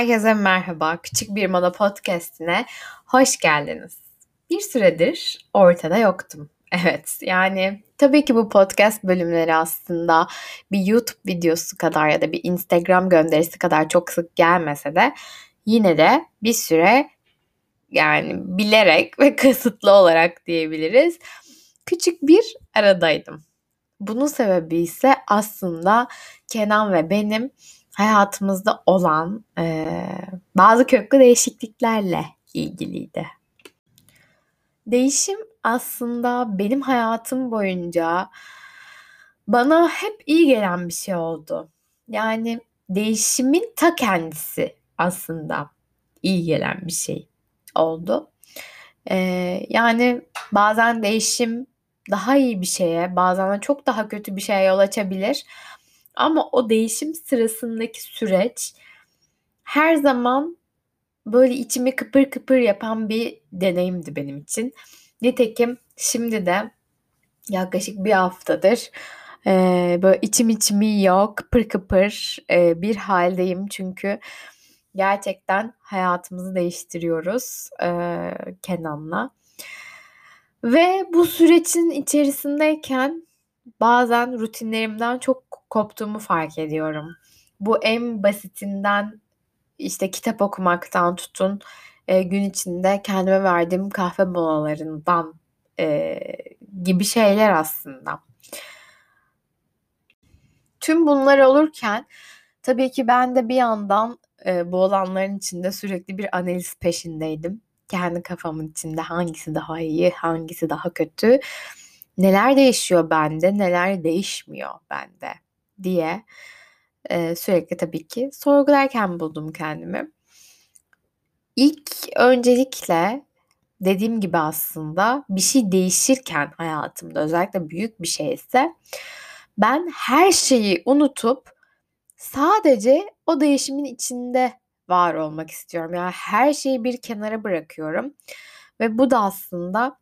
Herkese merhaba. Küçük Bir Moda Podcast'ine hoş geldiniz. Bir süredir ortada yoktum. Evet yani tabii ki bu podcast bölümleri aslında bir YouTube videosu kadar ya da bir Instagram gönderisi kadar çok sık gelmese de yine de bir süre yani bilerek ve kasıtlı olarak diyebiliriz küçük bir aradaydım. Bunun sebebi ise aslında Kenan ve benim hayatımızda olan e, bazı köklü değişikliklerle ilgiliydi. Değişim aslında benim hayatım boyunca bana hep iyi gelen bir şey oldu. Yani değişimin ta kendisi aslında iyi gelen bir şey oldu. Ee, yani bazen değişim daha iyi bir şeye, bazen de çok daha kötü bir şeye yol açabilir. Ama o değişim sırasındaki süreç her zaman böyle içimi kıpır kıpır yapan bir deneyimdi benim için. Nitekim şimdi de yaklaşık bir haftadır e, böyle içim içimi yiyor, kıpır kıpır e, bir haldeyim. Çünkü gerçekten hayatımızı değiştiriyoruz e, Kenan'la. Ve bu sürecin içerisindeyken bazen rutinlerimden çok koptuğumu fark ediyorum. Bu en basitinden işte kitap okumaktan tutun e, gün içinde kendime verdiğim kahve molalarından e, gibi şeyler aslında. Tüm bunlar olurken tabii ki ben de bir yandan e, bu olanların içinde sürekli bir analiz peşindeydim. Kendi kafamın içinde hangisi daha iyi, hangisi daha kötü, neler değişiyor bende, neler değişmiyor bende diye e, sürekli tabii ki sorgularken buldum kendimi. İlk öncelikle dediğim gibi aslında bir şey değişirken hayatımda özellikle büyük bir şeyse ben her şeyi unutup sadece o değişimin içinde var olmak istiyorum. Yani her şeyi bir kenara bırakıyorum. Ve bu da aslında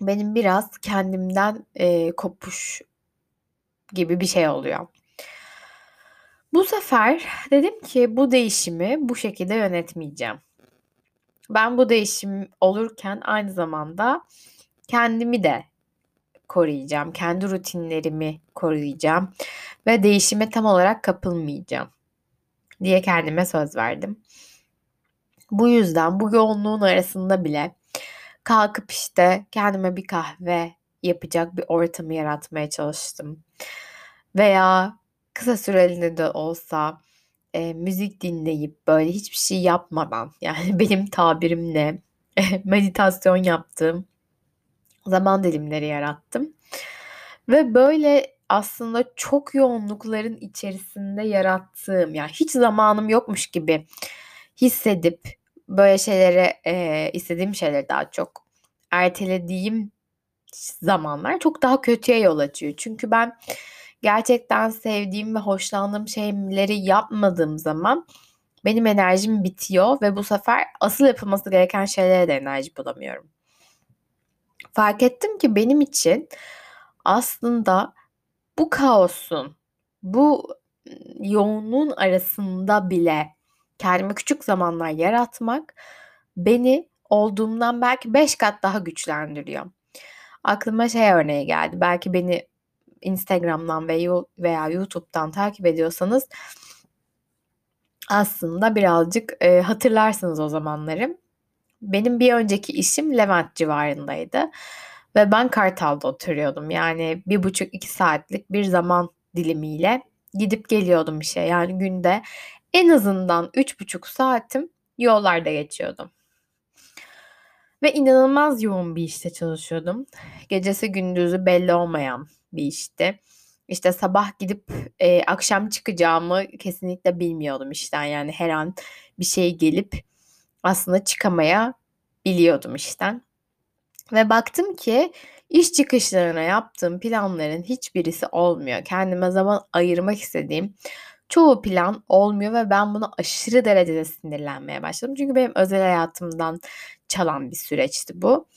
benim biraz kendimden e, kopuş gibi bir şey oluyor. Bu sefer dedim ki bu değişimi bu şekilde yönetmeyeceğim. Ben bu değişim olurken aynı zamanda kendimi de koruyacağım. Kendi rutinlerimi koruyacağım ve değişime tam olarak kapılmayacağım diye kendime söz verdim. Bu yüzden bu yoğunluğun arasında bile kalkıp işte kendime bir kahve yapacak bir ortamı yaratmaya çalıştım. Veya kısa süreliğine de olsa e, müzik dinleyip böyle hiçbir şey yapmadan yani benim tabirimle meditasyon yaptığım zaman dilimleri yarattım. Ve böyle aslında çok yoğunlukların içerisinde yarattığım yani hiç zamanım yokmuş gibi hissedip böyle şeylere e, istediğim şeyleri daha çok ertelediğim zamanlar çok daha kötüye yol açıyor. Çünkü ben gerçekten sevdiğim ve hoşlandığım şeyleri yapmadığım zaman benim enerjim bitiyor ve bu sefer asıl yapılması gereken şeylere de enerji bulamıyorum. Fark ettim ki benim için aslında bu kaosun, bu yoğunluğun arasında bile kendime küçük zamanlar yaratmak beni olduğumdan belki 5 kat daha güçlendiriyor. Aklıma şey örneği geldi. Belki beni Instagram'dan veya YouTube'dan takip ediyorsanız aslında birazcık e, hatırlarsınız o zamanları. Benim bir önceki işim Levent civarındaydı ve ben Kartal'da oturuyordum. Yani bir buçuk iki saatlik bir zaman dilimiyle gidip geliyordum işe. Yani günde en azından üç buçuk saatim yollarda geçiyordum. Ve inanılmaz yoğun bir işte çalışıyordum. Gecesi gündüzü belli olmayan bir işti. İşte sabah gidip e, akşam çıkacağımı kesinlikle bilmiyordum işten. Yani her an bir şey gelip aslında çıkamaya biliyordum işten. Ve baktım ki iş çıkışlarına yaptığım planların hiçbirisi olmuyor. Kendime zaman ayırmak istediğim çoğu plan olmuyor ve ben buna aşırı derecede sinirlenmeye başladım. Çünkü benim özel hayatımdan çalan bir süreçti bu.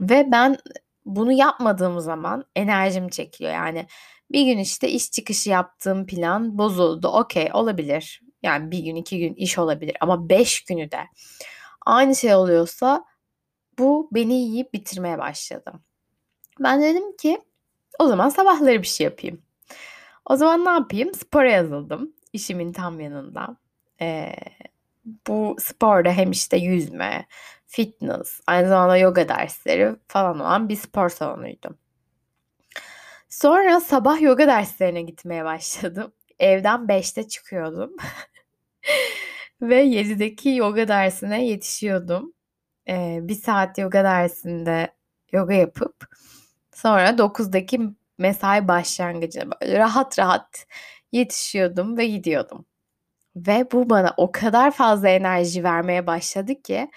Ve ben bunu yapmadığım zaman enerjim çekiyor. Yani bir gün işte iş çıkışı yaptığım plan bozuldu. Okey olabilir. Yani bir gün iki gün iş olabilir ama beş günü de aynı şey oluyorsa bu beni yiyip bitirmeye başladı. Ben dedim ki o zaman sabahları bir şey yapayım. O zaman ne yapayım? Spora yazıldım. İşimin tam yanında. Ee, bu sporda hem işte yüzme, fitness, aynı zamanda yoga dersleri falan olan bir spor salonuydu. Sonra sabah yoga derslerine gitmeye başladım. Evden 5'te çıkıyordum. Ve 7'deki yoga dersine yetişiyordum. Ee, bir saat yoga dersinde yoga yapıp sonra 9'daki mesai başlangıcına böyle rahat rahat yetişiyordum ve gidiyordum. Ve bu bana o kadar fazla enerji vermeye başladı ki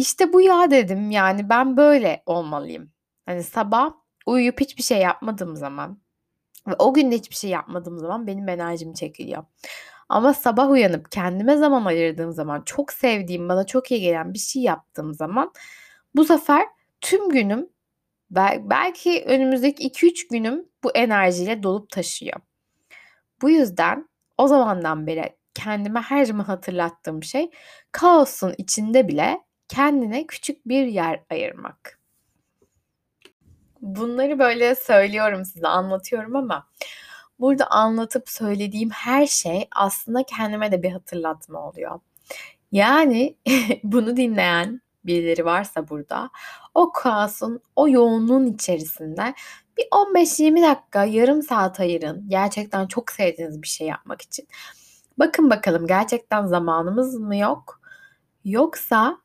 işte bu ya dedim yani ben böyle olmalıyım. Hani sabah uyuyup hiçbir şey yapmadığım zaman ve o gün hiçbir şey yapmadığım zaman benim enerjim çekiliyor. Ama sabah uyanıp kendime zaman ayırdığım zaman, çok sevdiğim, bana çok iyi gelen bir şey yaptığım zaman bu sefer tüm günüm belki önümüzdeki 2-3 günüm bu enerjiyle dolup taşıyor. Bu yüzden o zamandan beri kendime her zaman hatırlattığım şey kaosun içinde bile kendine küçük bir yer ayırmak. Bunları böyle söylüyorum size, anlatıyorum ama burada anlatıp söylediğim her şey aslında kendime de bir hatırlatma oluyor. Yani bunu dinleyen birileri varsa burada o kaosun, o yoğunluğun içerisinde bir 15-20 dakika, yarım saat ayırın. Gerçekten çok sevdiğiniz bir şey yapmak için. Bakın bakalım gerçekten zamanımız mı yok? Yoksa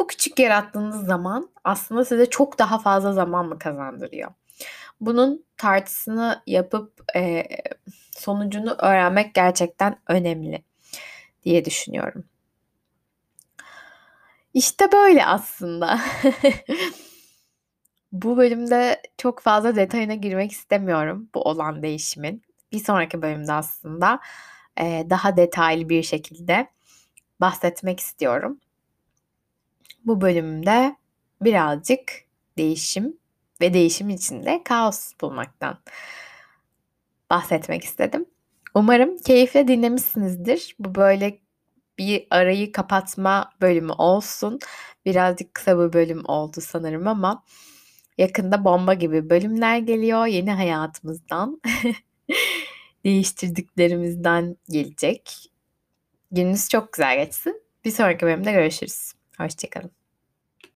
bu küçük yarattığınız zaman aslında size çok daha fazla zaman mı kazandırıyor? Bunun tartısını yapıp e, sonucunu öğrenmek gerçekten önemli diye düşünüyorum. İşte böyle aslında. Bu bölümde çok fazla detayına girmek istemiyorum bu olan değişimin. Bir sonraki bölümde aslında daha detaylı bir şekilde bahsetmek istiyorum. Bu bölümde birazcık değişim ve değişim içinde kaos bulmaktan bahsetmek istedim. Umarım keyifle dinlemişsinizdir. Bu böyle bir arayı kapatma bölümü olsun. Birazcık kısa bir bölüm oldu sanırım ama yakında bomba gibi bölümler geliyor yeni hayatımızdan. değiştirdiklerimizden gelecek. Gününüz çok güzel geçsin. Bir sonraki bölümde görüşürüz. Hoşçakalın.